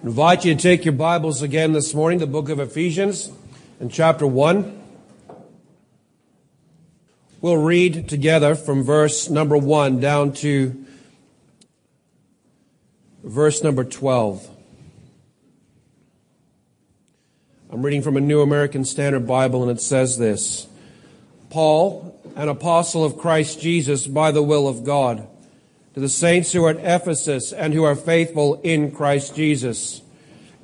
I invite you to take your Bibles again this morning, the book of Ephesians, in chapter 1. We'll read together from verse number 1 down to verse number 12. I'm reading from a New American Standard Bible, and it says this Paul, an apostle of Christ Jesus by the will of God to the saints who are at Ephesus and who are faithful in Christ Jesus.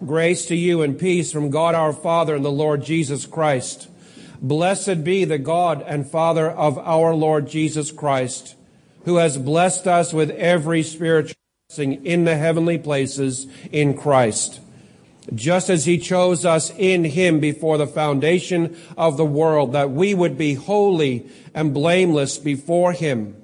Grace to you and peace from God our Father and the Lord Jesus Christ. Blessed be the God and Father of our Lord Jesus Christ, who has blessed us with every spiritual blessing in the heavenly places in Christ. Just as he chose us in him before the foundation of the world, that we would be holy and blameless before him.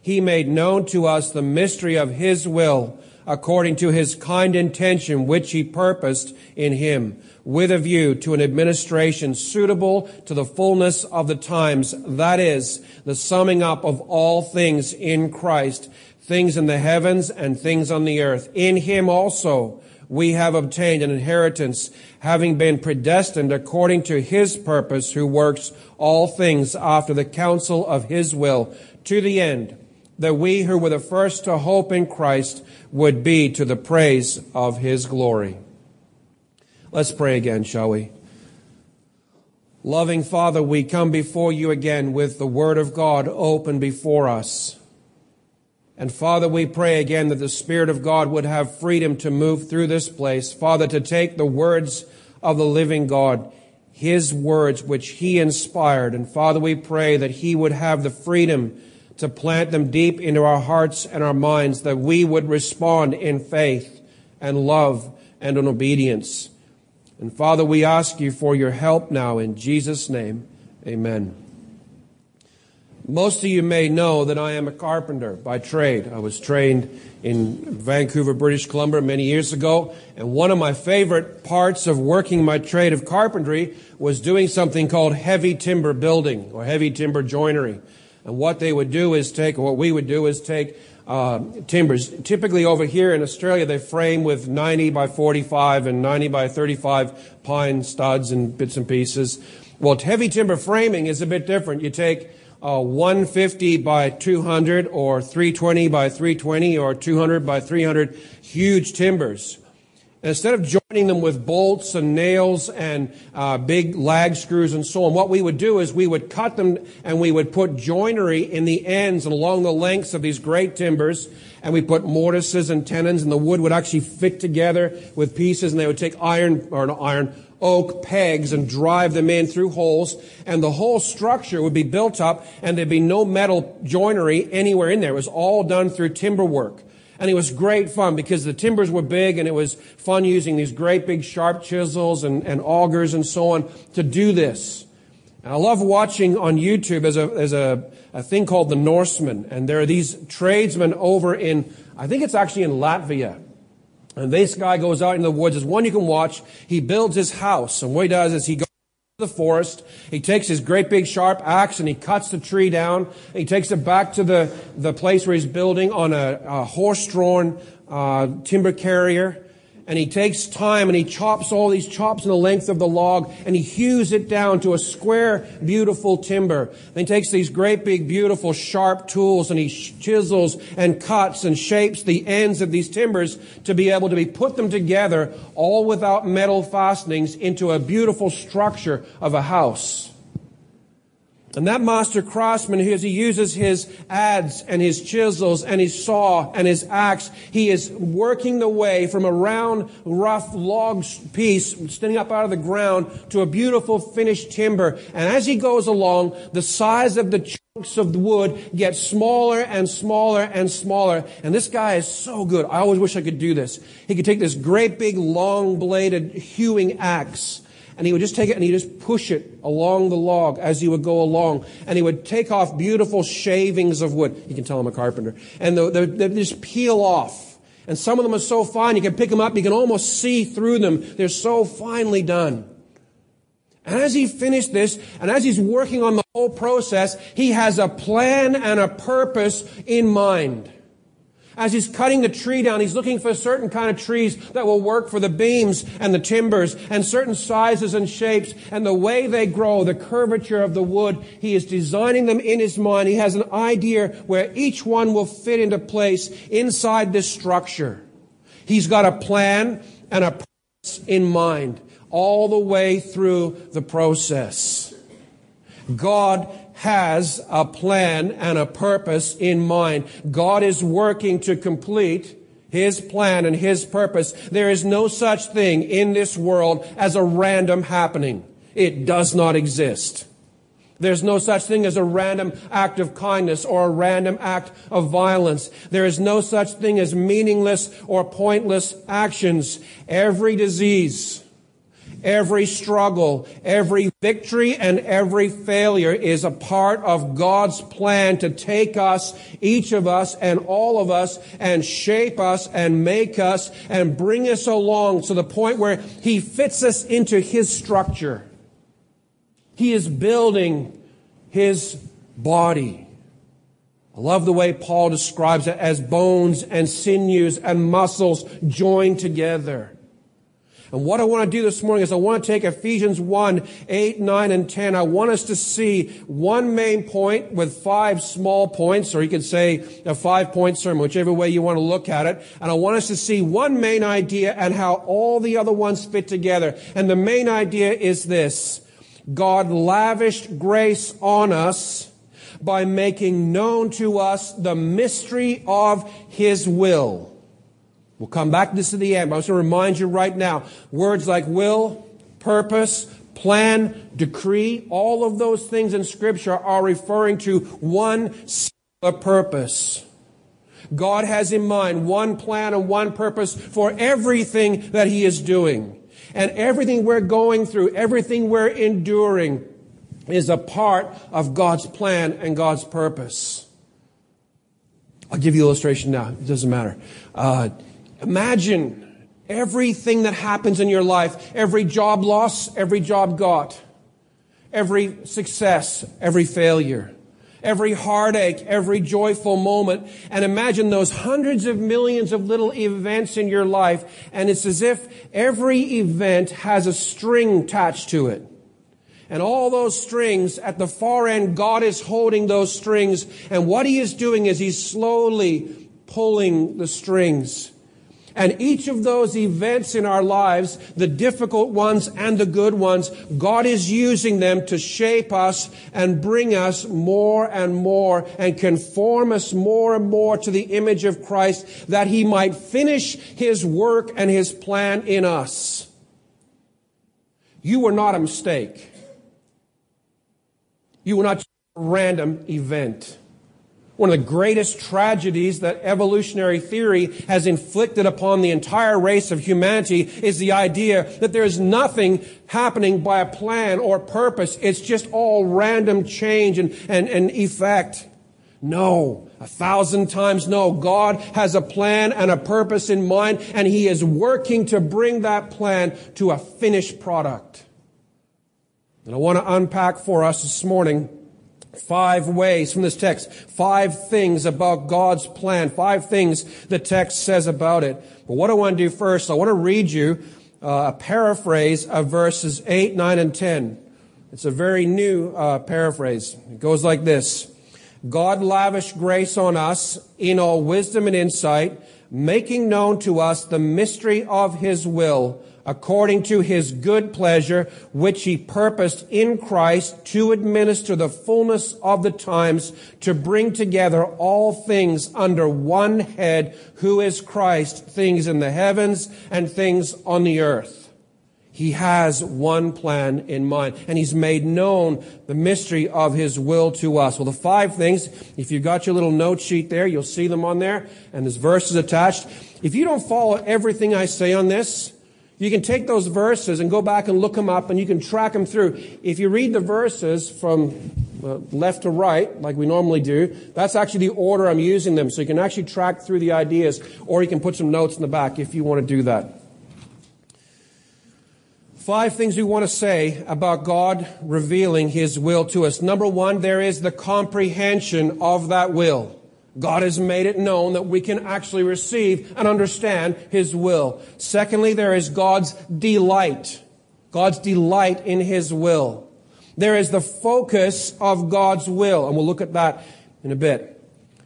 he made known to us the mystery of his will according to his kind intention which he purposed in him with a view to an administration suitable to the fullness of the times that is the summing up of all things in Christ things in the heavens and things on the earth. In him also we have obtained an inheritance having been predestined according to his purpose who works all things after the counsel of his will. To the end that we who were the first to hope in Christ would be to the praise of his glory. Let's pray again, shall we? Loving Father, we come before you again with the Word of God open before us. And Father, we pray again that the Spirit of God would have freedom to move through this place. Father, to take the words of the living God, His words which He inspired. And Father, we pray that He would have the freedom to plant them deep into our hearts and our minds that we would respond in faith and love and in obedience. And Father, we ask you for your help now in Jesus' name. Amen. Most of you may know that I am a carpenter by trade. I was trained in Vancouver, British Columbia many years ago. And one of my favorite parts of working my trade of carpentry was doing something called heavy timber building or heavy timber joinery. And what they would do is take, what we would do is take uh, timbers. Typically over here in Australia, they frame with 90 by 45 and 90 by 35 pine studs and bits and pieces. Well, heavy timber framing is a bit different. You take uh, 150 by 200 or 320 by 320 or 200 by 300 huge timbers. Instead of joining them with bolts and nails and uh, big lag screws and so on, what we would do is we would cut them and we would put joinery in the ends and along the lengths of these great timbers. And we put mortises and tenons, and the wood would actually fit together with pieces, and they would take iron or not iron oak pegs and drive them in through holes, and the whole structure would be built up, and there'd be no metal joinery anywhere in there. It was all done through timber work. And it was great fun because the timbers were big and it was fun using these great big sharp chisels and, and augers and so on to do this. And I love watching on YouTube as a, as a, a thing called the Norseman. And there are these tradesmen over in, I think it's actually in Latvia. And this guy goes out in the woods. There's one you can watch. He builds his house. And what he does is he goes the forest. He takes his great big sharp axe and he cuts the tree down. He takes it back to the, the place where he's building on a, a horse-drawn uh, timber carrier. And he takes time and he chops all these chops in the length of the log and he hews it down to a square, beautiful timber. Then he takes these great big, beautiful, sharp tools and he chisels and cuts and shapes the ends of these timbers to be able to be put them together, all without metal fastenings, into a beautiful structure of a house. And that master craftsman, as he uses his adze and his chisels and his saw and his axe, he is working the way from a round, rough log piece standing up out of the ground to a beautiful finished timber. And as he goes along, the size of the chunks of the wood get smaller and smaller and smaller. And this guy is so good. I always wish I could do this. He could take this great big long bladed hewing axe and he would just take it and he'd just push it along the log as he would go along. And he would take off beautiful shavings of wood. You can tell I'm a carpenter. And they they just peel off. And some of them are so fine, you can pick them up, you can almost see through them. They're so finely done. And as he finished this, and as he's working on the whole process, he has a plan and a purpose in mind. As he's cutting the tree down, he's looking for certain kind of trees that will work for the beams and the timbers and certain sizes and shapes and the way they grow, the curvature of the wood. He is designing them in his mind. He has an idea where each one will fit into place inside this structure. He's got a plan and a purpose in mind all the way through the process. God has a plan and a purpose in mind. God is working to complete his plan and His purpose. There is no such thing in this world as a random happening. It does not exist. There's no such thing as a random act of kindness or a random act of violence. There is no such thing as meaningless or pointless actions. Every disease, Every struggle, every victory, and every failure is a part of God's plan to take us, each of us, and all of us, and shape us, and make us, and bring us along to the point where He fits us into His structure. He is building His body. I love the way Paul describes it as bones and sinews and muscles joined together. And what I want to do this morning is I want to take Ephesians 1, 8, 9, and 10. I want us to see one main point with five small points, or you could say a five point sermon, whichever way you want to look at it. And I want us to see one main idea and how all the other ones fit together. And the main idea is this. God lavished grace on us by making known to us the mystery of His will We'll come back to this at the end, but I just want to remind you right now words like will, purpose, plan, decree, all of those things in Scripture are referring to one singular purpose. God has in mind one plan and one purpose for everything that He is doing. And everything we're going through, everything we're enduring, is a part of God's plan and God's purpose. I'll give you illustration now. It doesn't matter. Uh, Imagine everything that happens in your life, every job loss, every job got, every success, every failure, every heartache, every joyful moment. And imagine those hundreds of millions of little events in your life. And it's as if every event has a string attached to it. And all those strings, at the far end, God is holding those strings. And what He is doing is He's slowly pulling the strings. And each of those events in our lives, the difficult ones and the good ones, God is using them to shape us and bring us more and more and conform us more and more to the image of Christ that he might finish his work and his plan in us. You were not a mistake. You were not a random event. One of the greatest tragedies that evolutionary theory has inflicted upon the entire race of humanity is the idea that there is nothing happening by a plan or purpose. It's just all random change and, and, and effect. No, a thousand times no. God has a plan and a purpose in mind, and He is working to bring that plan to a finished product. And I want to unpack for us this morning five ways from this text, five things about God's plan, five things the text says about it. But what I want to do first, I want to read you uh, a paraphrase of verses 8, 9, and 10. It's a very new uh, paraphrase. It goes like this God lavished grace on us in all wisdom and insight, making known to us the mystery of his will according to his good pleasure, which he purposed in Christ to administer the fullness of the times, to bring together all things under one head, who is Christ, things in the heavens and things on the earth. He has one plan in mind, and He's made known the mystery of His will to us. Well, the five things, if you've got your little note sheet there, you'll see them on there, and there's verses attached. If you don't follow everything I say on this, you can take those verses and go back and look them up and you can track them through. If you read the verses from uh, left to right, like we normally do, that's actually the order I'm using them. So you can actually track through the ideas or you can put some notes in the back if you want to do that. Five things we want to say about God revealing His will to us. Number one, there is the comprehension of that will. God has made it known that we can actually receive and understand His will. Secondly, there is God's delight. God's delight in His will. There is the focus of God's will, and we'll look at that in a bit.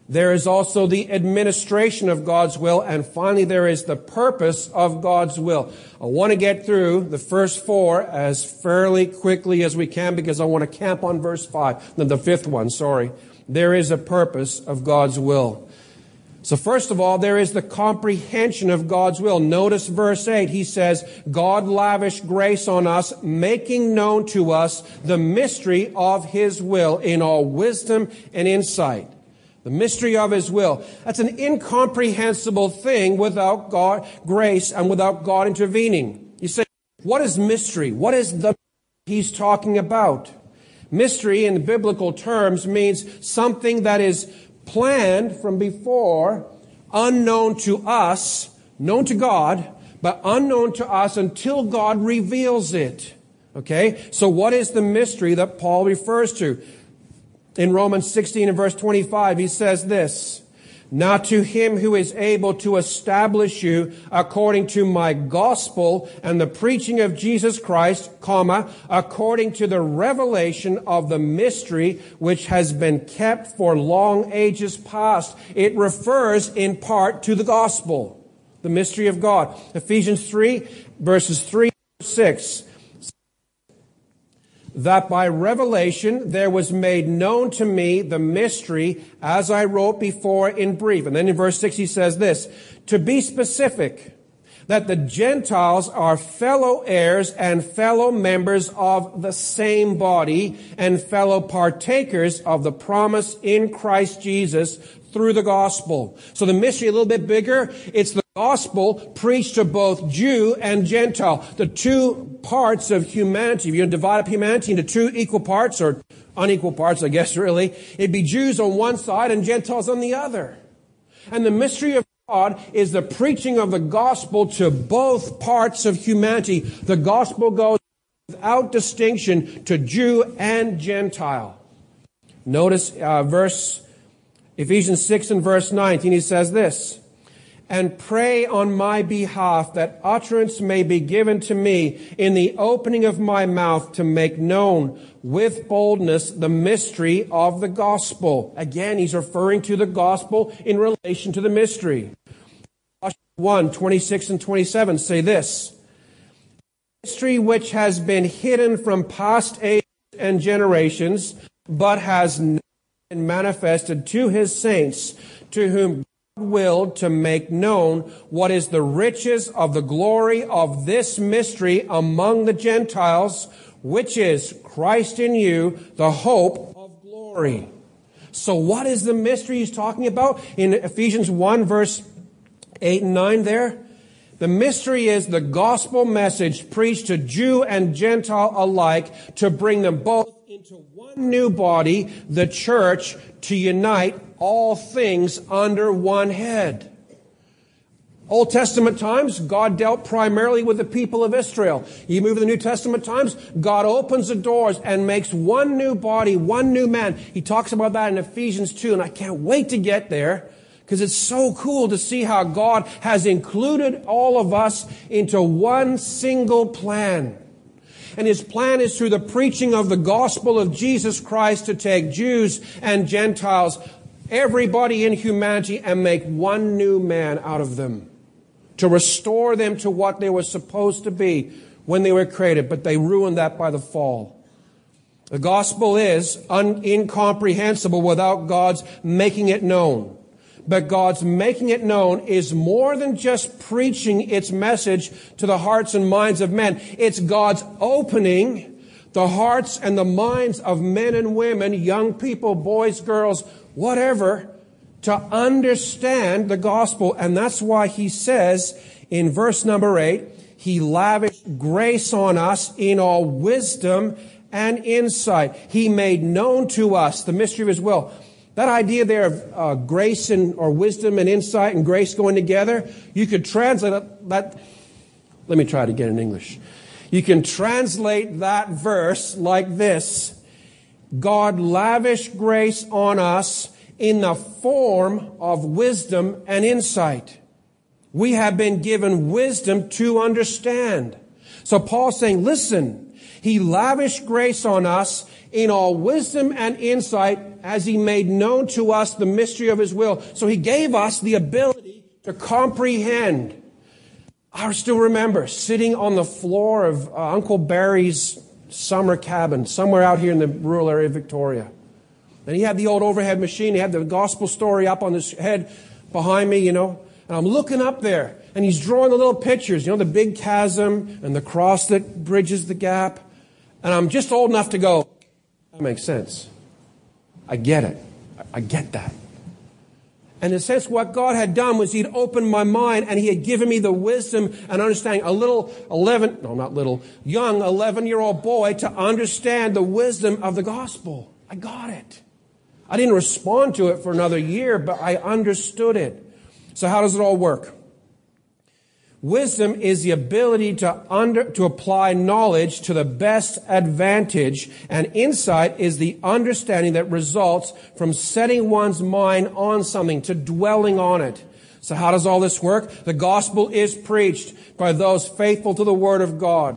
There is also the administration of God's will, and finally there is the purpose of God's will. I want to get through the first four as fairly quickly as we can because I want to camp on verse five, the fifth one, sorry there is a purpose of God's will. So first of all, there is the comprehension of God's will. Notice verse 8. He says, God lavished grace on us, making known to us the mystery of His will in all wisdom and insight. The mystery of His will. That's an incomprehensible thing without God, grace and without God intervening. You say, what is mystery? What is the He's talking about? Mystery in biblical terms means something that is planned from before, unknown to us, known to God, but unknown to us until God reveals it. Okay? So what is the mystery that Paul refers to? In Romans 16 and verse 25, he says this, now to him who is able to establish you according to my gospel and the preaching of Jesus Christ, comma, according to the revelation of the mystery which has been kept for long ages past. It refers in part to the gospel, the mystery of God. Ephesians 3 verses 3 6 that by revelation there was made known to me the mystery as I wrote before in brief. And then in verse 6 he says this, to be specific, that the Gentiles are fellow heirs and fellow members of the same body and fellow partakers of the promise in Christ Jesus through the gospel. So the mystery a little bit bigger. It's the gospel preached to both Jew and Gentile. The two parts of humanity. If you're going to divide up humanity into two equal parts or unequal parts, I guess really, it'd be Jews on one side and Gentiles on the other. And the mystery of God is the preaching of the gospel to both parts of humanity. The gospel goes without distinction to Jew and Gentile. Notice uh, verse Ephesians 6 and verse 19, he says this, and pray on my behalf that utterance may be given to me in the opening of my mouth to make known with boldness the mystery of the gospel. Again, he's referring to the gospel in relation to the mystery. 1, 26 and 27 say this. Mystery which has been hidden from past ages and generations, but has now been manifested to his saints, to whom willed to make known what is the riches of the glory of this mystery among the Gentiles, which is Christ in you, the hope of glory. So what is the mystery he's talking about in Ephesians 1 verse 8 and 9 there? The mystery is the gospel message preached to Jew and Gentile alike to bring them both into one new body, the church, to unite all things under one head. Old Testament times, God dealt primarily with the people of Israel. You move to the New Testament times, God opens the doors and makes one new body, one new man. He talks about that in Ephesians 2, and I can't wait to get there because it's so cool to see how God has included all of us into one single plan. And his plan is through the preaching of the gospel of Jesus Christ to take Jews and Gentiles, everybody in humanity, and make one new man out of them to restore them to what they were supposed to be when they were created, but they ruined that by the fall. The gospel is un- incomprehensible without God's making it known. But God's making it known is more than just preaching its message to the hearts and minds of men. It's God's opening the hearts and the minds of men and women, young people, boys, girls, whatever, to understand the gospel. And that's why he says in verse number eight, he lavished grace on us in all wisdom and insight. He made known to us the mystery of his will. That idea there of uh, grace and or wisdom and insight and grace going together, you could translate that. Let me try it again in English. You can translate that verse like this: God lavished grace on us in the form of wisdom and insight. We have been given wisdom to understand. So Paul's saying, listen, he lavished grace on us in all wisdom and insight as he made known to us the mystery of his will. So he gave us the ability to comprehend. I still remember sitting on the floor of uh, Uncle Barry's summer cabin somewhere out here in the rural area of Victoria. And he had the old overhead machine. He had the gospel story up on his head behind me, you know. And I'm looking up there, and he's drawing the little pictures, you know, the big chasm and the cross that bridges the gap. And I'm just old enough to go, that makes sense. I get it. I get that. And in a sense, what God had done was He'd opened my mind and He had given me the wisdom and understanding. A little 11, no, not little, young 11 year old boy to understand the wisdom of the gospel. I got it. I didn't respond to it for another year, but I understood it. So how does it all work? Wisdom is the ability to under, to apply knowledge to the best advantage, and insight is the understanding that results from setting one's mind on something, to dwelling on it. So how does all this work? The gospel is preached by those faithful to the word of God.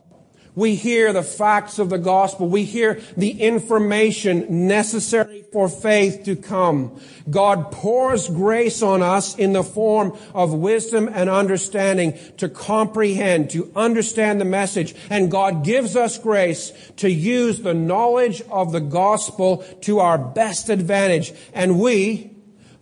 We hear the facts of the gospel. We hear the information necessary for faith to come. God pours grace on us in the form of wisdom and understanding to comprehend, to understand the message. And God gives us grace to use the knowledge of the gospel to our best advantage. And we,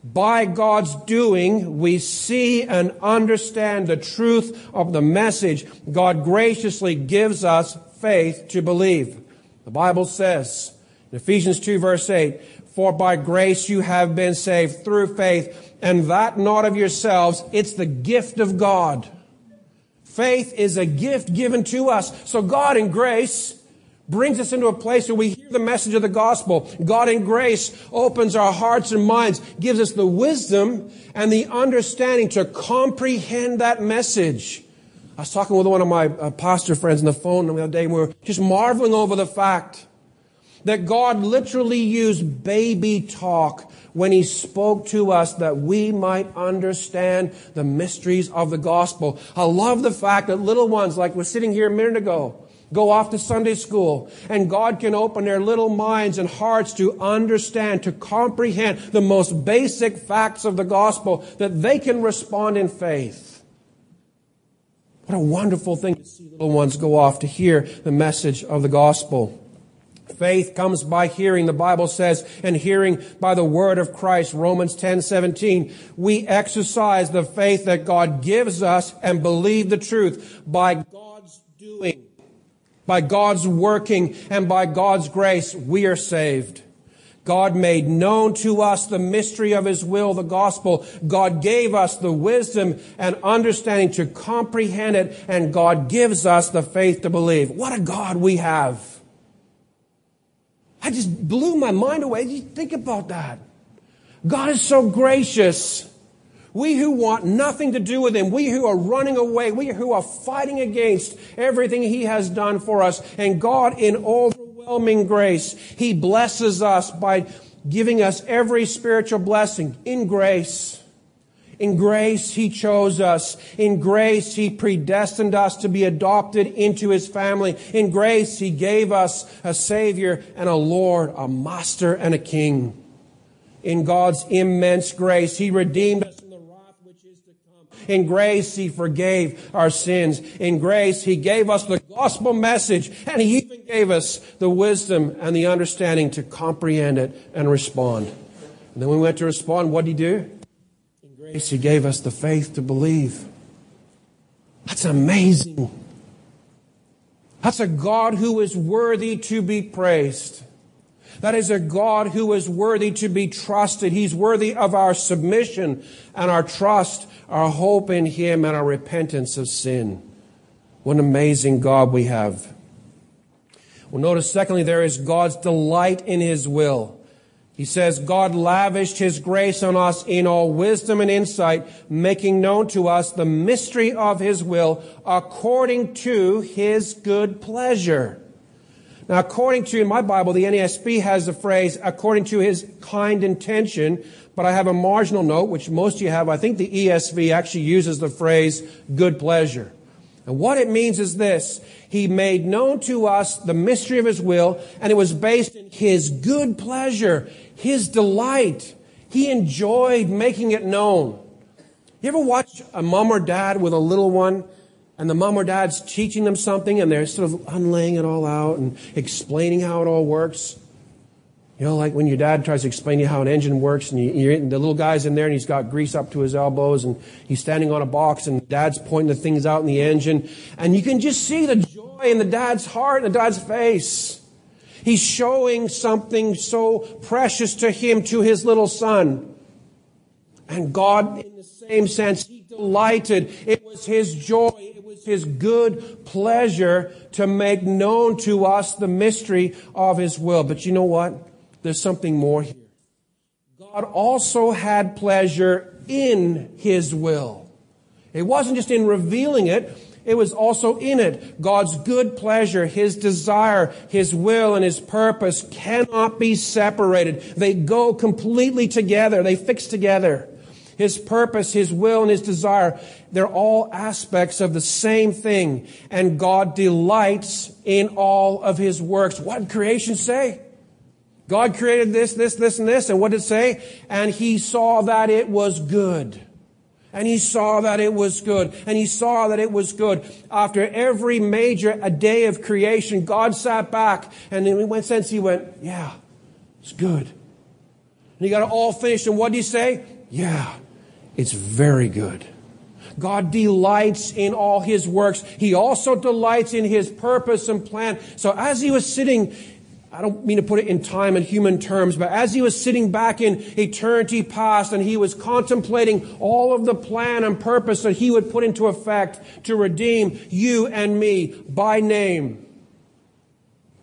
by God's doing, we see and understand the truth of the message. God graciously gives us faith to believe. The Bible says in Ephesians 2 verse 8, for by grace you have been saved through faith, and that not of yourselves, it's the gift of God. Faith is a gift given to us. So God in grace brings us into a place where we hear the message of the gospel. God in grace opens our hearts and minds, gives us the wisdom and the understanding to comprehend that message. I was talking with one of my uh, pastor friends on the phone the other day, and we were just marveling over the fact that God literally used baby talk when he spoke to us that we might understand the mysteries of the gospel. I love the fact that little ones, like we're sitting here a minute ago, go off to Sunday school, and God can open their little minds and hearts to understand, to comprehend the most basic facts of the gospel, that they can respond in faith. What a wonderful thing to see little ones go off to hear the message of the gospel. Faith comes by hearing, the Bible says, and hearing by the word of Christ, Romans 10, 17. We exercise the faith that God gives us and believe the truth by God's doing. By God's working and by God's grace, we are saved. God made known to us the mystery of His will, the gospel. God gave us the wisdom and understanding to comprehend it, and God gives us the faith to believe. What a God we have. I just blew my mind away. Think about that. God is so gracious We who want nothing to do with Him. We who are running away. We who are fighting against everything He has done for us. And God, in overwhelming grace, He blesses us by giving us every spiritual blessing in grace. In grace, He chose us. In grace, He predestined us to be adopted into His family. In grace, He gave us a Savior and a Lord, a Master and a King. In God's immense grace, He redeemed us from the wrath which is to come. In grace, He forgave our sins. In grace, He gave us the gospel message, and He even gave us the wisdom and the understanding to comprehend it and respond. And then when we went to respond, what did He do? In grace, He gave us the faith to believe. That's amazing. That's a God who is worthy to be praised. That is a God who is worthy to be trusted. He's worthy of our submission and our trust, our hope in Him, and our repentance of sin. What an amazing God we have. Well, notice, secondly, there is God's delight in His will. He says, God lavished His grace on us in all wisdom and insight, making known to us the mystery of His will according to His good pleasure. Now, according to, in my Bible, the NASB has the phrase, according to His kind intention, but I have a marginal note, which most of you have. I think the ESV actually uses the phrase good pleasure. And what it means is this. He made known to us the mystery of His will, and it was based in His good pleasure, His delight. He enjoyed making it known. You ever watch a mom or dad with a little one, and the mom or dad's teaching them something, and they're sort of unlaying it all out and explaining how it all works? You know, like when your dad tries to explain to you how an engine works, and, you, are the little guy's in there, and he's got grease up to his elbows, and he's standing on a box, and dad's pointing the things out in the engine, and you can just see the joy in the dad's heart and the dad's face. He's showing something so precious to him, to his little son. And God, in the same sense, He delighted. It was His joy. It was His good pleasure to make known to us the mystery of His will. But you know what? There's something more here. God also had pleasure in His will. It wasn't just in revealing it, it was also in it. God's good pleasure, His desire, His will, and His purpose cannot be separated. They go completely together. They fix together. His purpose, His will, and His desire, they're all aspects of the same thing. And God delights in all of His works. What did creation say? God created this, this, this, and this. And what did it say? And he saw that it was good. And he saw that it was good. And he saw that it was good. After every major a day of creation, God sat back and in one sense he went, yeah, it's good. And he got it all finished. And what did he say? Yeah, it's very good. God delights in all his works. He also delights in his purpose and plan. So as he was sitting I don't mean to put it in time and human terms, but as he was sitting back in eternity past and he was contemplating all of the plan and purpose that he would put into effect to redeem you and me by name,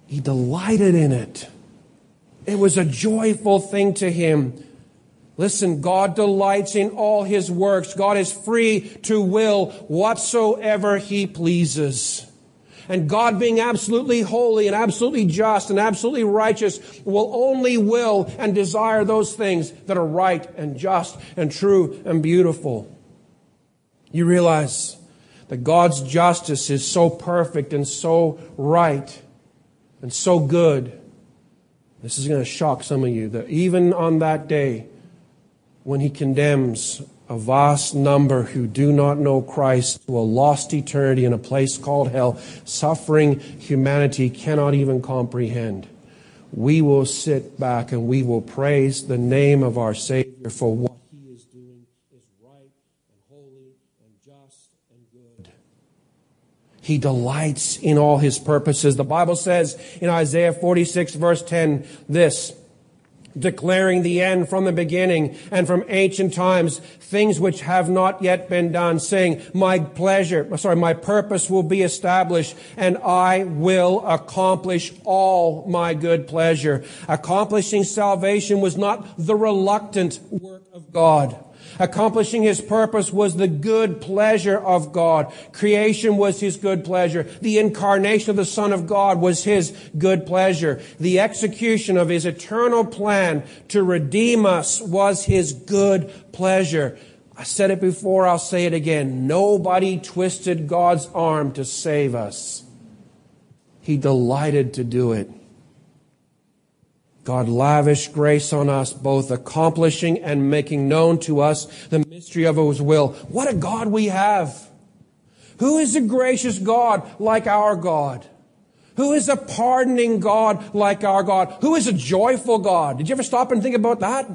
he delighted in it. It was a joyful thing to him. Listen, God delights in all his works. God is free to will whatsoever he pleases. And God being absolutely holy and absolutely just and absolutely righteous will only will and desire those things that are right and just and true and beautiful. You realize that God's justice is so perfect and so right and so good. This is going to shock some of you that even on that day when he condemns a vast number who do not know Christ to a lost eternity in a place called hell, suffering humanity cannot even comprehend. We will sit back and we will praise the name of our Savior for what He is doing is right and holy and just and good. He delights in all His purposes. The Bible says in Isaiah 46 verse 10 this, declaring the end from the beginning and from ancient times, things which have not yet been done, saying, my pleasure, sorry, my purpose will be established and I will accomplish all my good pleasure. Accomplishing salvation was not the reluctant work of God. Accomplishing his purpose was the good pleasure of God. Creation was his good pleasure. The incarnation of the Son of God was his good pleasure. The execution of his eternal plan to redeem us was his good pleasure. I said it before, I'll say it again. Nobody twisted God's arm to save us. He delighted to do it. God lavished grace on us, both accomplishing and making known to us the mystery of His will. What a God we have! Who is a gracious God like our God? Who is a pardoning God like our God? Who is a joyful God? Did you ever stop and think about that?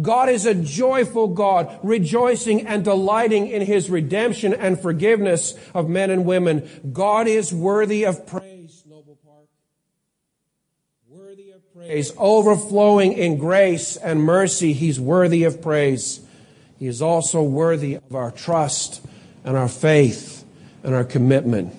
God is a joyful God, rejoicing and delighting in His redemption and forgiveness of men and women. God is worthy of praise. Praise, overflowing in grace and mercy. He's worthy of praise. He is also worthy of our trust and our faith and our commitment.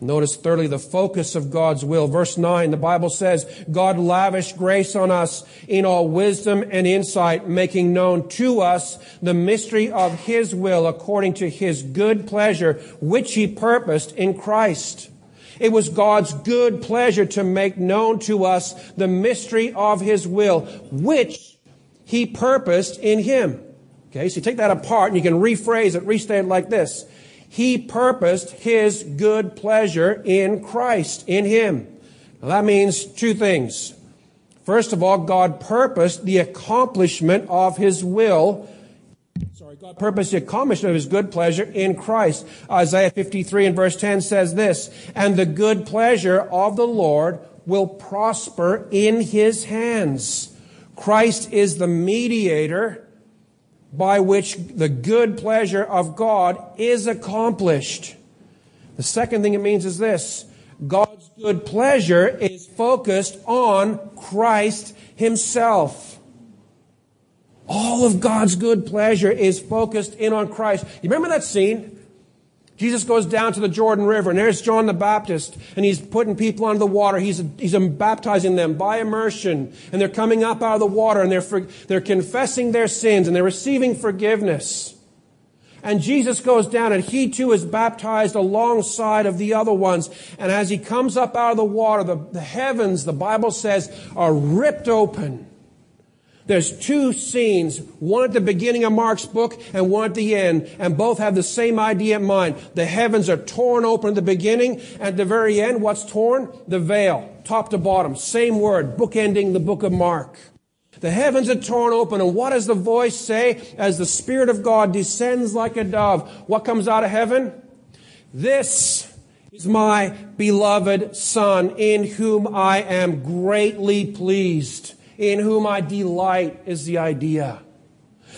Notice thirdly the focus of God's will. Verse 9, the Bible says, God lavished grace on us in all wisdom and insight, making known to us the mystery of His will according to His good pleasure, which He purposed in Christ. It was God's good pleasure to make known to us the mystery of His will, which He purposed in Him. Okay, so you take that apart and you can rephrase it, restate it like this. He purposed His good pleasure in Christ, in Him. Now that means two things. First of all, God purposed the accomplishment of His will God purposed the accomplishment of his good pleasure in Christ. Isaiah 53 and verse 10 says this, and the good pleasure of the Lord will prosper in his hands. Christ is the mediator by which the good pleasure of God is accomplished. The second thing it means is this. God's good pleasure is focused on Christ himself. All of God's good pleasure is focused in on Christ. You remember that scene? Jesus goes down to the Jordan River, and there's John the Baptist, and he's putting people under the water. He's, he's baptizing them by immersion, and they're coming up out of the water, and they're, they're confessing their sins, and they're receiving forgiveness. And Jesus goes down, and he too is baptized alongside of the other ones. And as he comes up out of the water, the, the heavens, the Bible says, are ripped open. There's two scenes, one at the beginning of Mark's book and one at the end, and both have the same idea in mind. The heavens are torn open at the beginning, and at the very end, what's torn? The veil, top to bottom. Same word, bookending the book of Mark. The heavens are torn open, and what does the voice say as the Spirit of God descends like a dove? What comes out of heaven? This is my beloved Son, in whom I am greatly pleased in whom I delight is the idea.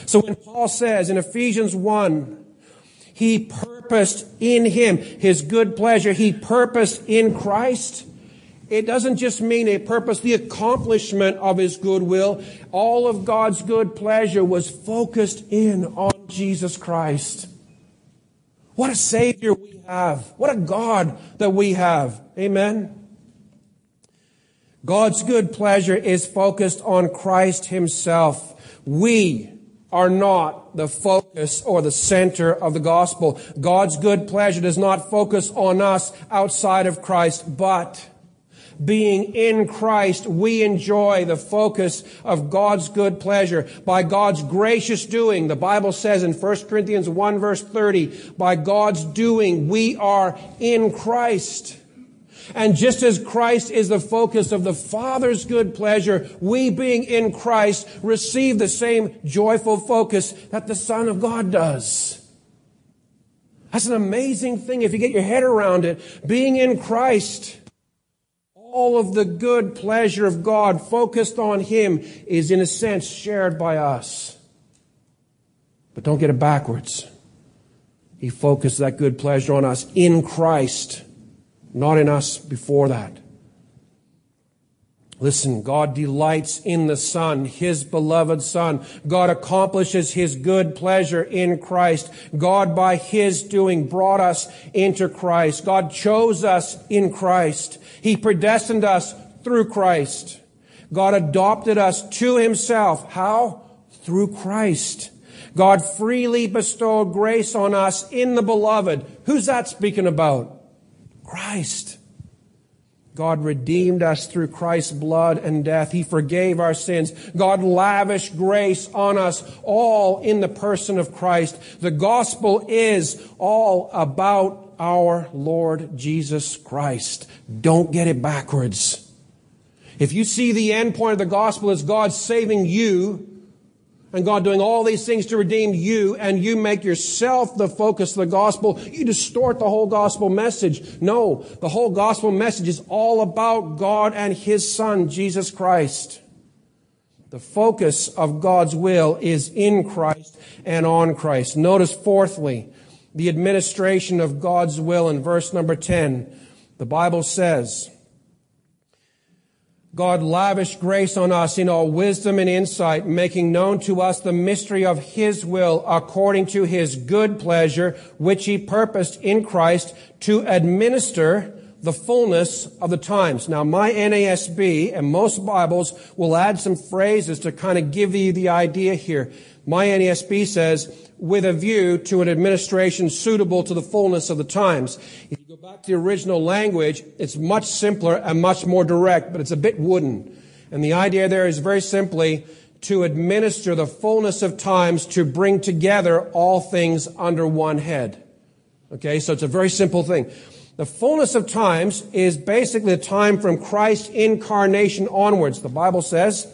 So when Paul says in Ephesians 1, he purposed in him his good pleasure, he purposed in Christ, it doesn't just mean a purpose, the accomplishment of his good will. All of God's good pleasure was focused in on Jesus Christ. What a Savior we have. What a God that we have. Amen. God's good pleasure is focused on Christ himself. We are not the focus or the center of the gospel. God's good pleasure does not focus on us outside of Christ, but being in Christ, we enjoy the focus of God's good pleasure. By God's gracious doing, the Bible says in 1 Corinthians 1 verse 30, by God's doing, we are in Christ. And just as Christ is the focus of the Father's good pleasure, we being in Christ receive the same joyful focus that the Son of God does. That's an amazing thing if you get your head around it. Being in Christ, all of the good pleasure of God focused on Him is in a sense shared by us. But don't get it backwards. He focused that good pleasure on us in Christ not in us before that. Listen, God delights in the Son, His beloved Son. God accomplishes His good pleasure in Christ. God, by His doing, brought us into Christ. God chose us in Christ. He predestined us through Christ. God adopted us to Himself. How? Through Christ. God freely bestowed grace on us in the beloved. Who's that speaking about? Christ. God redeemed us through Christ's blood and death. He forgave our sins. God lavished grace on us all in the person of Christ. The gospel is all about our Lord Jesus Christ. Don't get it backwards. If you see the end point of the gospel as God saving you, and God doing all these things to redeem you, and you make yourself the focus of the gospel, you distort the whole gospel message. No, the whole gospel message is all about God and His Son, Jesus Christ. The focus of God's will is in Christ and on Christ. Notice fourthly, the administration of God's will in verse number 10. The Bible says, God lavished grace on us in all wisdom and insight, making known to us the mystery of His will according to His good pleasure, which He purposed in Christ to administer the fullness of the times. Now, my NASB and most Bibles will add some phrases to kind of give you the idea here. My NASB says, with a view to an administration suitable to the fullness of the times. If you go back to the original language, it's much simpler and much more direct, but it's a bit wooden. And the idea there is very simply to administer the fullness of times to bring together all things under one head. Okay, so it's a very simple thing. The fullness of times is basically the time from Christ's incarnation onwards. The Bible says,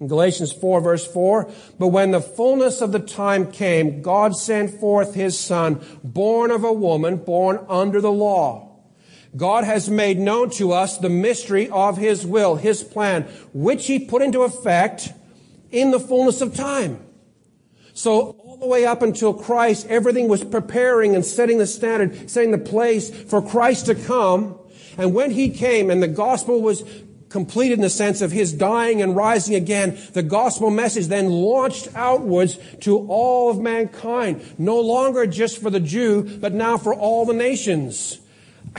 in Galatians 4 verse 4, but when the fullness of the time came, God sent forth his son, born of a woman, born under the law. God has made known to us the mystery of his will, his plan, which he put into effect in the fullness of time. So all the way up until Christ, everything was preparing and setting the standard, setting the place for Christ to come. And when he came and the gospel was completed in the sense of his dying and rising again, the gospel message then launched outwards to all of mankind, no longer just for the Jew, but now for all the nations.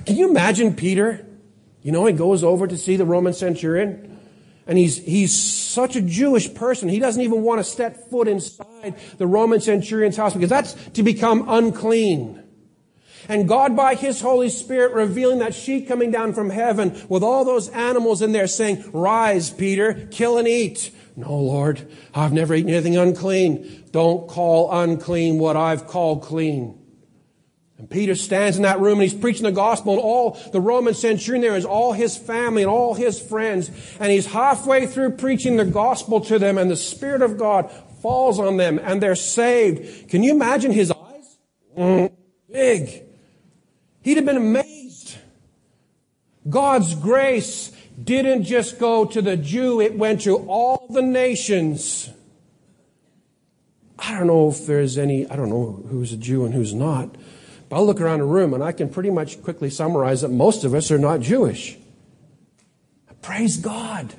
Can you imagine Peter? You know, he goes over to see the Roman centurion, and he's, he's such a Jewish person, he doesn't even want to step foot inside the Roman centurion's house because that's to become unclean. And God, by His Holy Spirit, revealing that sheet coming down from heaven with all those animals in there saying, Rise, Peter, kill and eat. No, Lord, I've never eaten anything unclean. Don't call unclean what I've called clean. And Peter stands in that room and he's preaching the gospel and all the Roman centurion there is all his family and all his friends. And he's halfway through preaching the gospel to them and the Spirit of God falls on them and they're saved. Can you imagine his eyes? Mm, big. He'd have been amazed. God's grace didn't just go to the Jew, it went to all the nations. I don't know if there's any, I don't know who's a Jew and who's not, but I'll look around the room and I can pretty much quickly summarize that most of us are not Jewish. Praise God.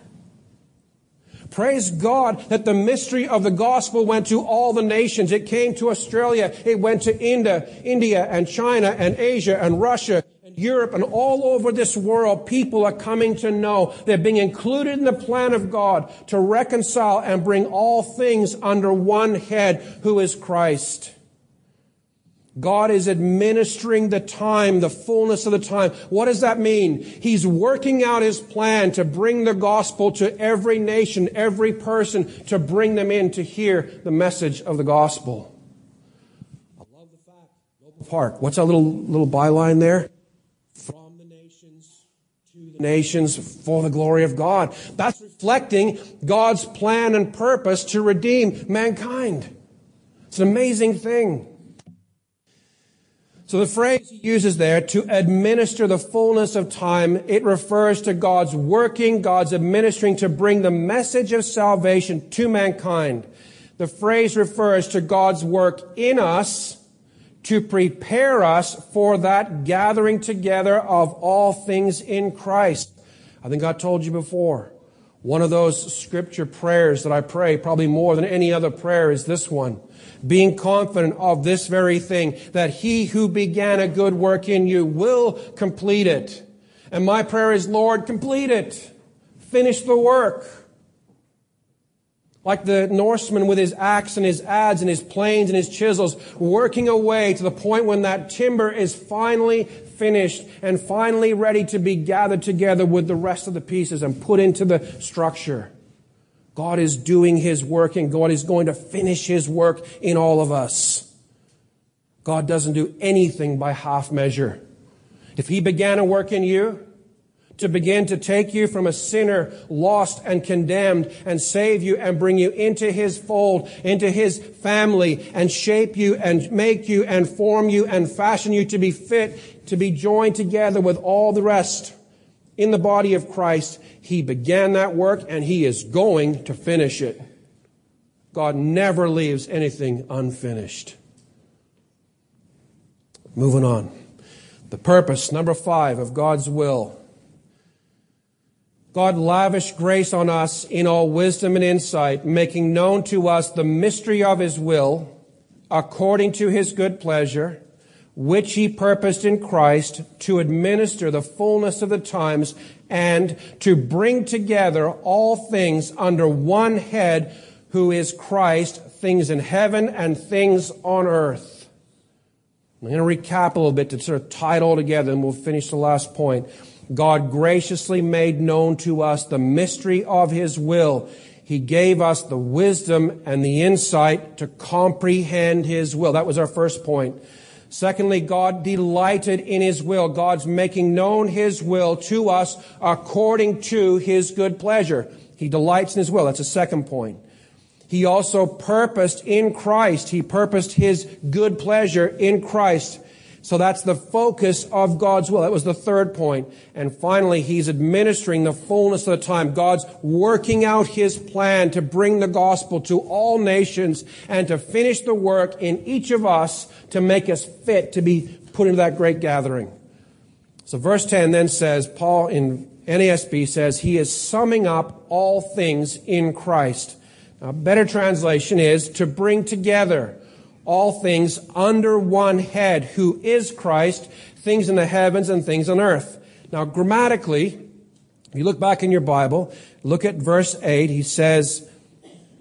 Praise God that the mystery of the gospel went to all the nations. It came to Australia. It went to India, India and China and Asia and Russia and Europe and all over this world. People are coming to know they're being included in the plan of God to reconcile and bring all things under one head who is Christ. God is administering the time, the fullness of the time. What does that mean? He's working out His plan to bring the gospel to every nation, every person, to bring them in to hear the message of the gospel. I love the fact, Park. What's that little, little byline there? From the nations to the nations for the glory of God. That's reflecting God's plan and purpose to redeem mankind. It's an amazing thing. So the phrase he uses there, to administer the fullness of time, it refers to God's working, God's administering to bring the message of salvation to mankind. The phrase refers to God's work in us to prepare us for that gathering together of all things in Christ. I think I told you before. One of those scripture prayers that I pray, probably more than any other prayer, is this one being confident of this very thing, that he who began a good work in you will complete it. And my prayer is, Lord, complete it. Finish the work. Like the Norseman with his axe and his adze and his planes and his chisels, working away to the point when that timber is finally finished and finally ready to be gathered together with the rest of the pieces and put into the structure. God is doing his work and God is going to finish his work in all of us. God doesn't do anything by half measure. If he began a work in you, to begin to take you from a sinner, lost and condemned, and save you and bring you into His fold, into His family, and shape you and make you and form you and fashion you to be fit to be joined together with all the rest in the body of Christ. He began that work and He is going to finish it. God never leaves anything unfinished. Moving on. The purpose, number five, of God's will God lavished grace on us in all wisdom and insight, making known to us the mystery of his will, according to his good pleasure, which he purposed in Christ to administer the fullness of the times and to bring together all things under one head, who is Christ, things in heaven and things on earth. I'm going to recap a little bit to sort of tie it all together and we'll finish the last point. God graciously made known to us the mystery of His will. He gave us the wisdom and the insight to comprehend His will. That was our first point. Secondly, God delighted in His will. God's making known His will to us according to His good pleasure. He delights in His will. That's a second point. He also purposed in Christ. He purposed His good pleasure in Christ. So that's the focus of God's will. That was the third point. And finally, He's administering the fullness of the time. God's working out His plan to bring the gospel to all nations and to finish the work in each of us to make us fit to be put into that great gathering. So verse 10 then says, Paul in NASB says, He is summing up all things in Christ. A better translation is to bring together all things under one head, who is Christ, things in the heavens and things on earth. Now, grammatically, if you look back in your Bible, look at verse 8, he says,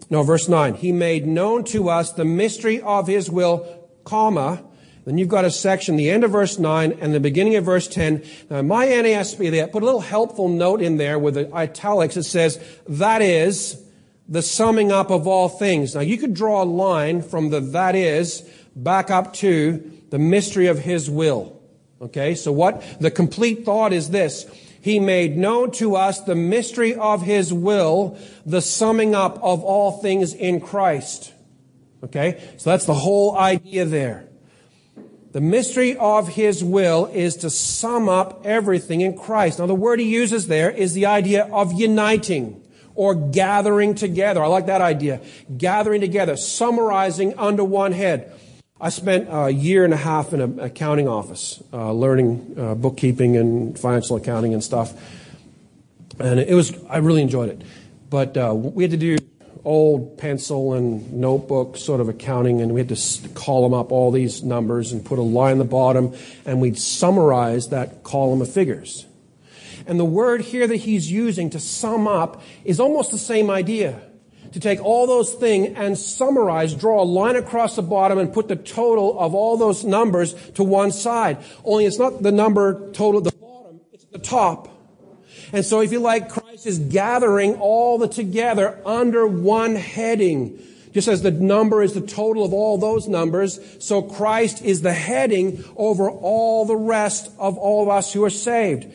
no, verse 9, he made known to us the mystery of his will, comma, then you've got a section, the end of verse 9 and the beginning of verse 10. Now, my NASB, they put a little helpful note in there with the italics. It says, that is, the summing up of all things. Now you could draw a line from the that is back up to the mystery of his will. Okay, so what the complete thought is this. He made known to us the mystery of his will, the summing up of all things in Christ. Okay, so that's the whole idea there. The mystery of his will is to sum up everything in Christ. Now the word he uses there is the idea of uniting or gathering together. I like that idea. Gathering together, summarizing under one head. I spent a year and a half in an accounting office, uh, learning uh, bookkeeping and financial accounting and stuff. And it was, I really enjoyed it. But uh, we had to do old pencil and notebook sort of accounting, and we had to column up all these numbers and put a line in the bottom, and we'd summarize that column of figures. And the word here that he's using to sum up is almost the same idea. To take all those things and summarize, draw a line across the bottom and put the total of all those numbers to one side. Only it's not the number total at the bottom, it's the top. And so if you like, Christ is gathering all the together under one heading. Just as the number is the total of all those numbers, so Christ is the heading over all the rest of all of us who are saved.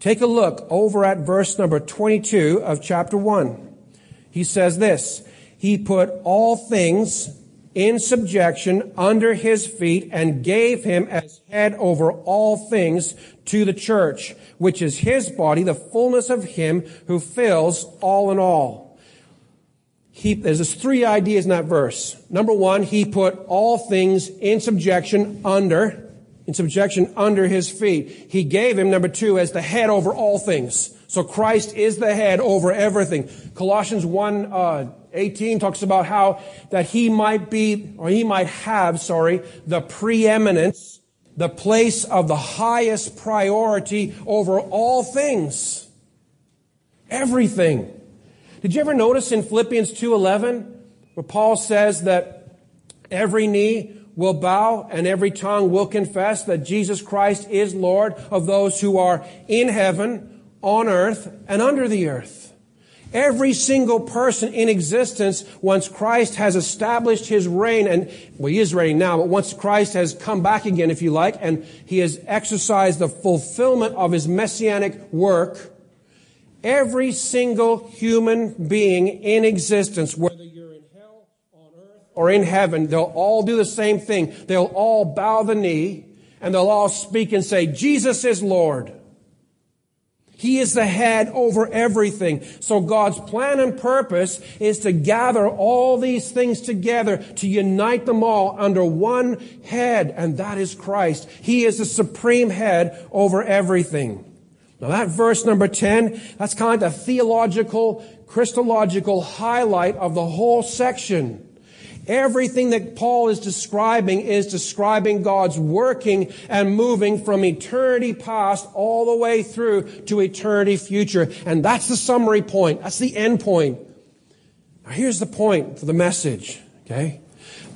Take a look over at verse number 22 of chapter 1. He says this, He put all things in subjection under his feet and gave him as head over all things to the church, which is his body, the fullness of him who fills all in all. He, there's three ideas in that verse. Number one, he put all things in subjection under in subjection under his feet. He gave him, number two, as the head over all things. So Christ is the head over everything. Colossians 1, uh, 18 talks about how that he might be, or he might have, sorry, the preeminence, the place of the highest priority over all things. Everything. Did you ever notice in Philippians 2:11 where Paul says that every knee will bow and every tongue will confess that Jesus Christ is Lord of those who are in heaven, on earth, and under the earth. Every single person in existence, once Christ has established his reign, and well, he is reigning now, but once Christ has come back again, if you like, and he has exercised the fulfillment of his messianic work, every single human being in existence, whether you're in hell, on earth, or in heaven, they'll all do the same thing. They'll all bow the knee, and they'll all speak and say, Jesus is Lord. He is the head over everything. So God's plan and purpose is to gather all these things together, to unite them all under one head, and that is Christ. He is the supreme head over everything. Now that verse number 10, that's kind of the theological, Christological highlight of the whole section. Everything that Paul is describing is describing God's working and moving from eternity past all the way through to eternity future. And that's the summary point. That's the end point. Now here's the point for the message. Okay?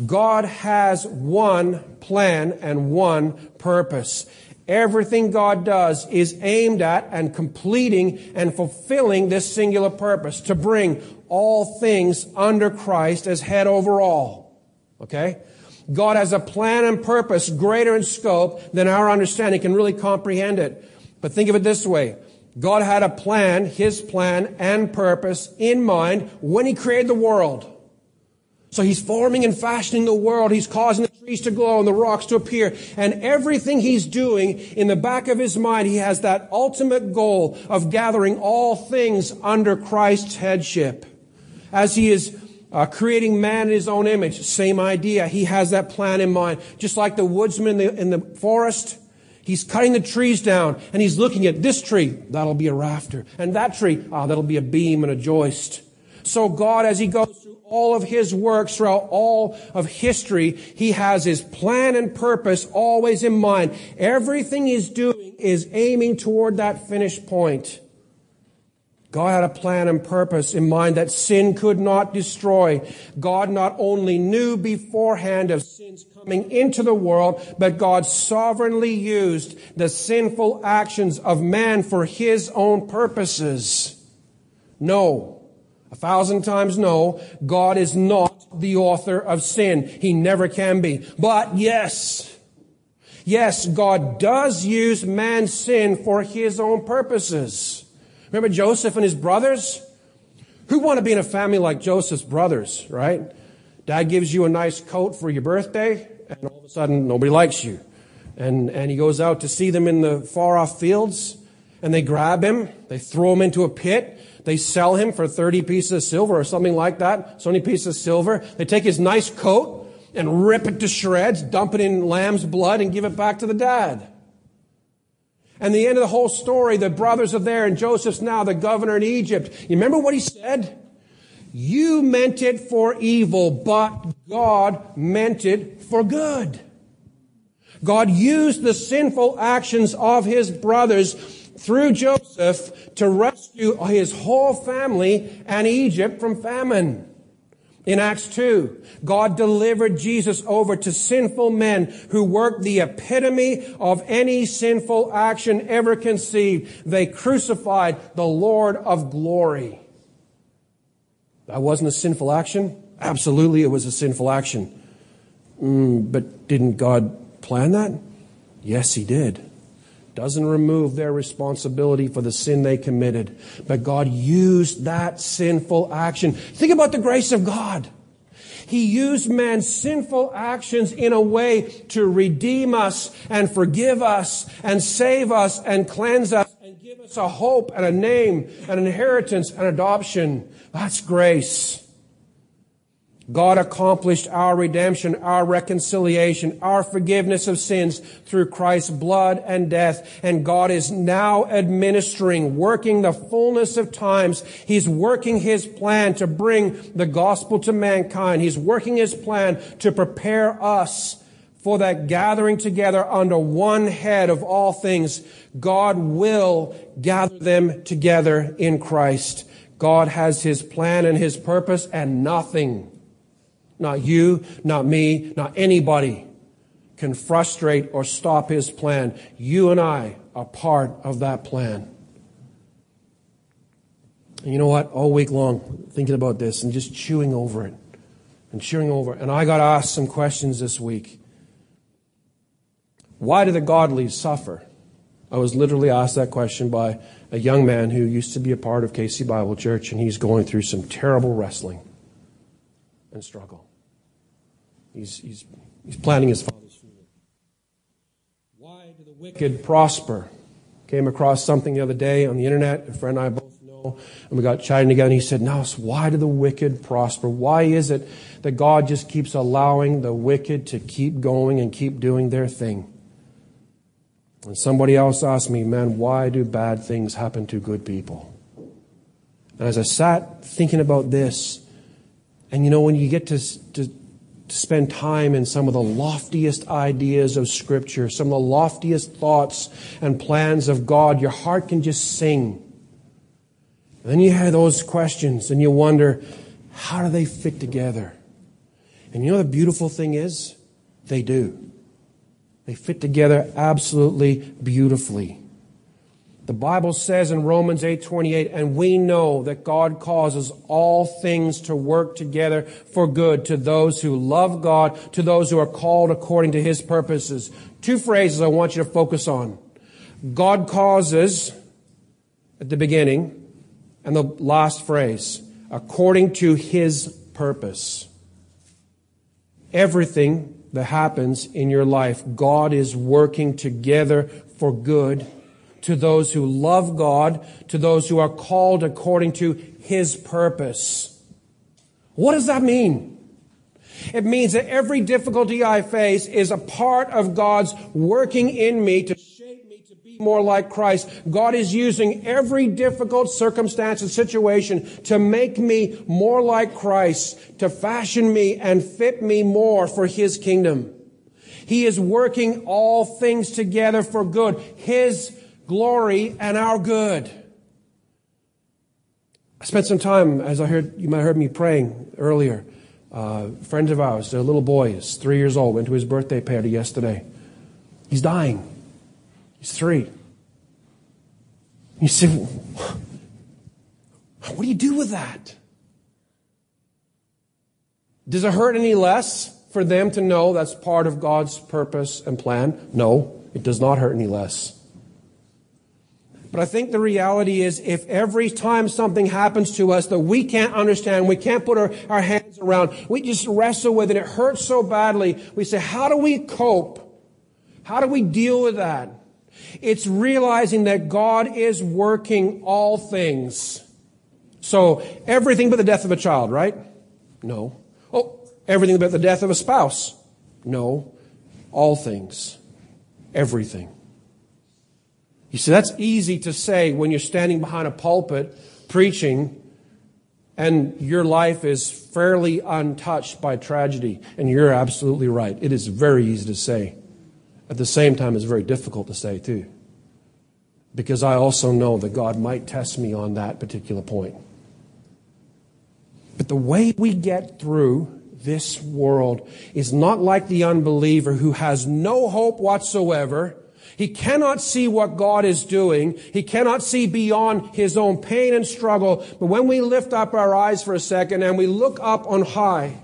God has one plan and one purpose. Everything God does is aimed at and completing and fulfilling this singular purpose to bring all things under Christ as head over all. Okay? God has a plan and purpose greater in scope than our understanding can really comprehend it. But think of it this way. God had a plan, His plan and purpose in mind when He created the world. So he's forming and fashioning the world. He's causing the trees to glow and the rocks to appear. And everything he's doing in the back of his mind, he has that ultimate goal of gathering all things under Christ's headship. As he is uh, creating man in his own image, same idea. He has that plan in mind. Just like the woodsman in the, in the forest, He's cutting the trees down and he's looking at this tree, that'll be a rafter. And that tree, ah, that'll be a beam and a joist. So God, as he goes through all of his works throughout all of history, he has his plan and purpose always in mind. Everything he's doing is aiming toward that finished point. God had a plan and purpose in mind that sin could not destroy. God not only knew beforehand of sins coming into the world, but God sovereignly used the sinful actions of man for his own purposes. No. A thousand times no, God is not the author of sin. He never can be. But yes, yes, God does use man's sin for his own purposes. Remember Joseph and his brothers? Who want to be in a family like Joseph's brothers, right? Dad gives you a nice coat for your birthday, and all of a sudden nobody likes you. And, and he goes out to see them in the far off fields, and they grab him, they throw him into a pit, they sell him for 30 pieces of silver or something like that. So many pieces of silver. They take his nice coat and rip it to shreds, dump it in lamb's blood and give it back to the dad. And the end of the whole story, the brothers are there and Joseph's now the governor in Egypt. You remember what he said? You meant it for evil, but God meant it for good. God used the sinful actions of his brothers through Joseph to rescue his whole family and Egypt from famine. In Acts 2, God delivered Jesus over to sinful men who worked the epitome of any sinful action ever conceived. They crucified the Lord of glory. That wasn't a sinful action? Absolutely, it was a sinful action. Mm, but didn't God plan that? Yes, He did doesn't remove their responsibility for the sin they committed. But God used that sinful action. Think about the grace of God. He used man's sinful actions in a way to redeem us and forgive us and save us and cleanse us and give us a hope and a name, an inheritance, and adoption. That's grace. God accomplished our redemption, our reconciliation, our forgiveness of sins through Christ's blood and death. And God is now administering, working the fullness of times. He's working His plan to bring the gospel to mankind. He's working His plan to prepare us for that gathering together under one head of all things. God will gather them together in Christ. God has His plan and His purpose, and nothing, not you, not me, not anybody, can frustrate or stop His plan. You and I are part of that plan. And you know what? All week long, thinking about this and just chewing over it and chewing over. it. And I got asked some questions this week. Why do the godly suffer? I was literally asked that question by a young man who used to be a part of KC Bible Church, and he's going through some terrible wrestling and struggle. He's, he's, he's planning his father's funeral. Why do the wicked prosper? Came across something the other day on the internet. A friend and I both know, and we got chatting together, and he said, Now, why do the wicked prosper? Why is it that God just keeps allowing the wicked to keep going and keep doing their thing? And somebody else asked me, man, why do bad things happen to good people? And as I sat thinking about this, and you know, when you get to, to, to spend time in some of the loftiest ideas of Scripture, some of the loftiest thoughts and plans of God, your heart can just sing. And then you have those questions and you wonder, how do they fit together? And you know the beautiful thing is? They do. They fit together absolutely beautifully. The Bible says in Romans 8:28, and we know that God causes all things to work together for good to those who love God, to those who are called according to his purposes. Two phrases I want you to focus on. God causes at the beginning, and the last phrase, according to his purpose. Everything that happens in your life, God is working together for good to those who love God, to those who are called according to His purpose. What does that mean? It means that every difficulty I face is a part of God's working in me to shape me to be more like Christ. God is using every difficult circumstance and situation to make me more like Christ, to fashion me and fit me more for His kingdom. He is working all things together for good, His glory and our good. I spent some time, as I heard, you might have heard me praying earlier. Uh, friends of ours, their little boy is three years old, went to his birthday party yesterday. He's dying. He's three. You say, what do you do with that? Does it hurt any less for them to know that's part of God's purpose and plan? No, it does not hurt any less. But I think the reality is if every time something happens to us that we can't understand, we can't put our, our hands around, we just wrestle with it, it hurts so badly, we say, how do we cope? How do we deal with that? It's realizing that God is working all things. So, everything but the death of a child, right? No. Oh, everything but the death of a spouse? No. All things. Everything. You see, that's easy to say when you're standing behind a pulpit preaching and your life is fairly untouched by tragedy. And you're absolutely right. It is very easy to say. At the same time, it's very difficult to say, too. Because I also know that God might test me on that particular point. But the way we get through this world is not like the unbeliever who has no hope whatsoever. He cannot see what God is doing. He cannot see beyond his own pain and struggle. But when we lift up our eyes for a second and we look up on high,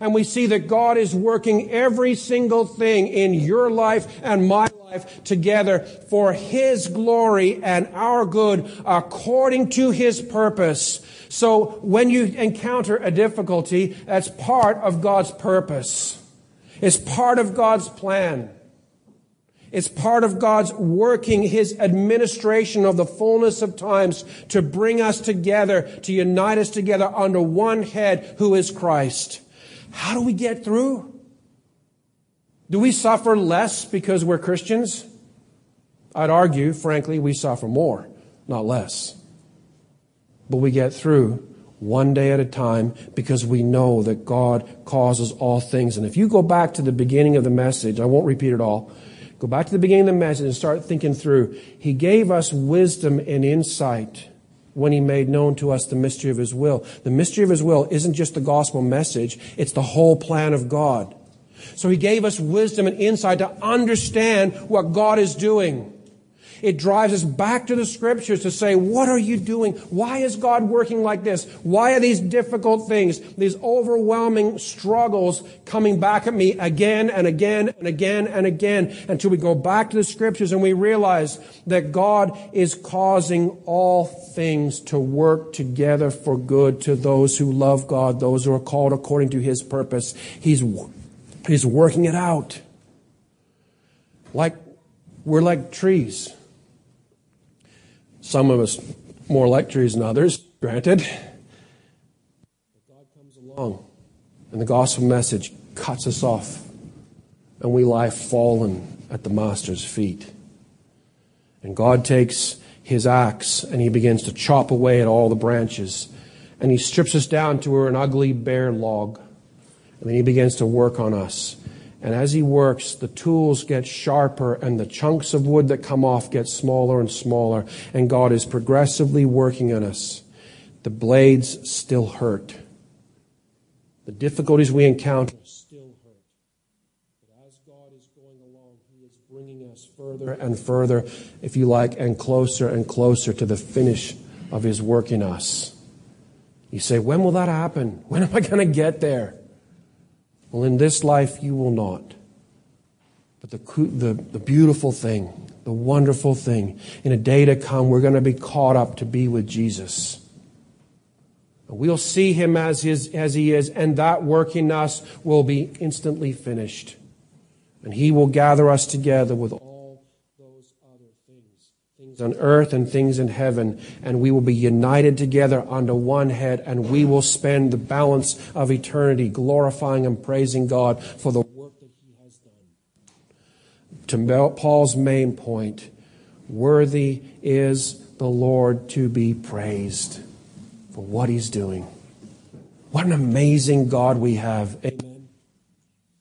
and we see that God is working every single thing in your life and my life together for His glory and our good according to His purpose. So when you encounter a difficulty, that's part of God's purpose. It's part of God's plan. It's part of God's working His administration of the fullness of times to bring us together, to unite us together under one head who is Christ. How do we get through? Do we suffer less because we're Christians? I'd argue, frankly, we suffer more, not less. But we get through one day at a time because we know that God causes all things. And if you go back to the beginning of the message, I won't repeat it all. Go back to the beginning of the message and start thinking through. He gave us wisdom and insight when he made known to us the mystery of his will. The mystery of his will isn't just the gospel message, it's the whole plan of God. So he gave us wisdom and insight to understand what God is doing. It drives us back to the scriptures to say, what are you doing? Why is God working like this? Why are these difficult things, these overwhelming struggles coming back at me again and again and again and again until we go back to the scriptures and we realize that God is causing all things to work together for good to those who love God, those who are called according to his purpose. He's, he's working it out. Like, we're like trees. Some of us more trees than others, granted. But God comes along, and the gospel message cuts us off, and we lie fallen at the Master's feet. And God takes his axe and he begins to chop away at all the branches. And he strips us down to an ugly bare log. And then he begins to work on us. And as he works, the tools get sharper and the chunks of wood that come off get smaller and smaller. And God is progressively working on us. The blades still hurt. The difficulties we encounter still hurt. But as God is going along, He is bringing us further and further, if you like, and closer and closer to the finish of His work in us. You say, when will that happen? When am I going to get there? Well, in this life, you will not. But the, the, the beautiful thing, the wonderful thing, in a day to come, we're going to be caught up to be with Jesus. We'll see him as, his, as he is, and that work in us will be instantly finished. And he will gather us together with all those other things, things on earth and things in heaven, and we will be united together under one head, and we will spend the balance of eternity glorifying and praising God for the work that he has done. To Paul's main point, worthy is the Lord to be praised for what he's doing. What an amazing God we have. Amen.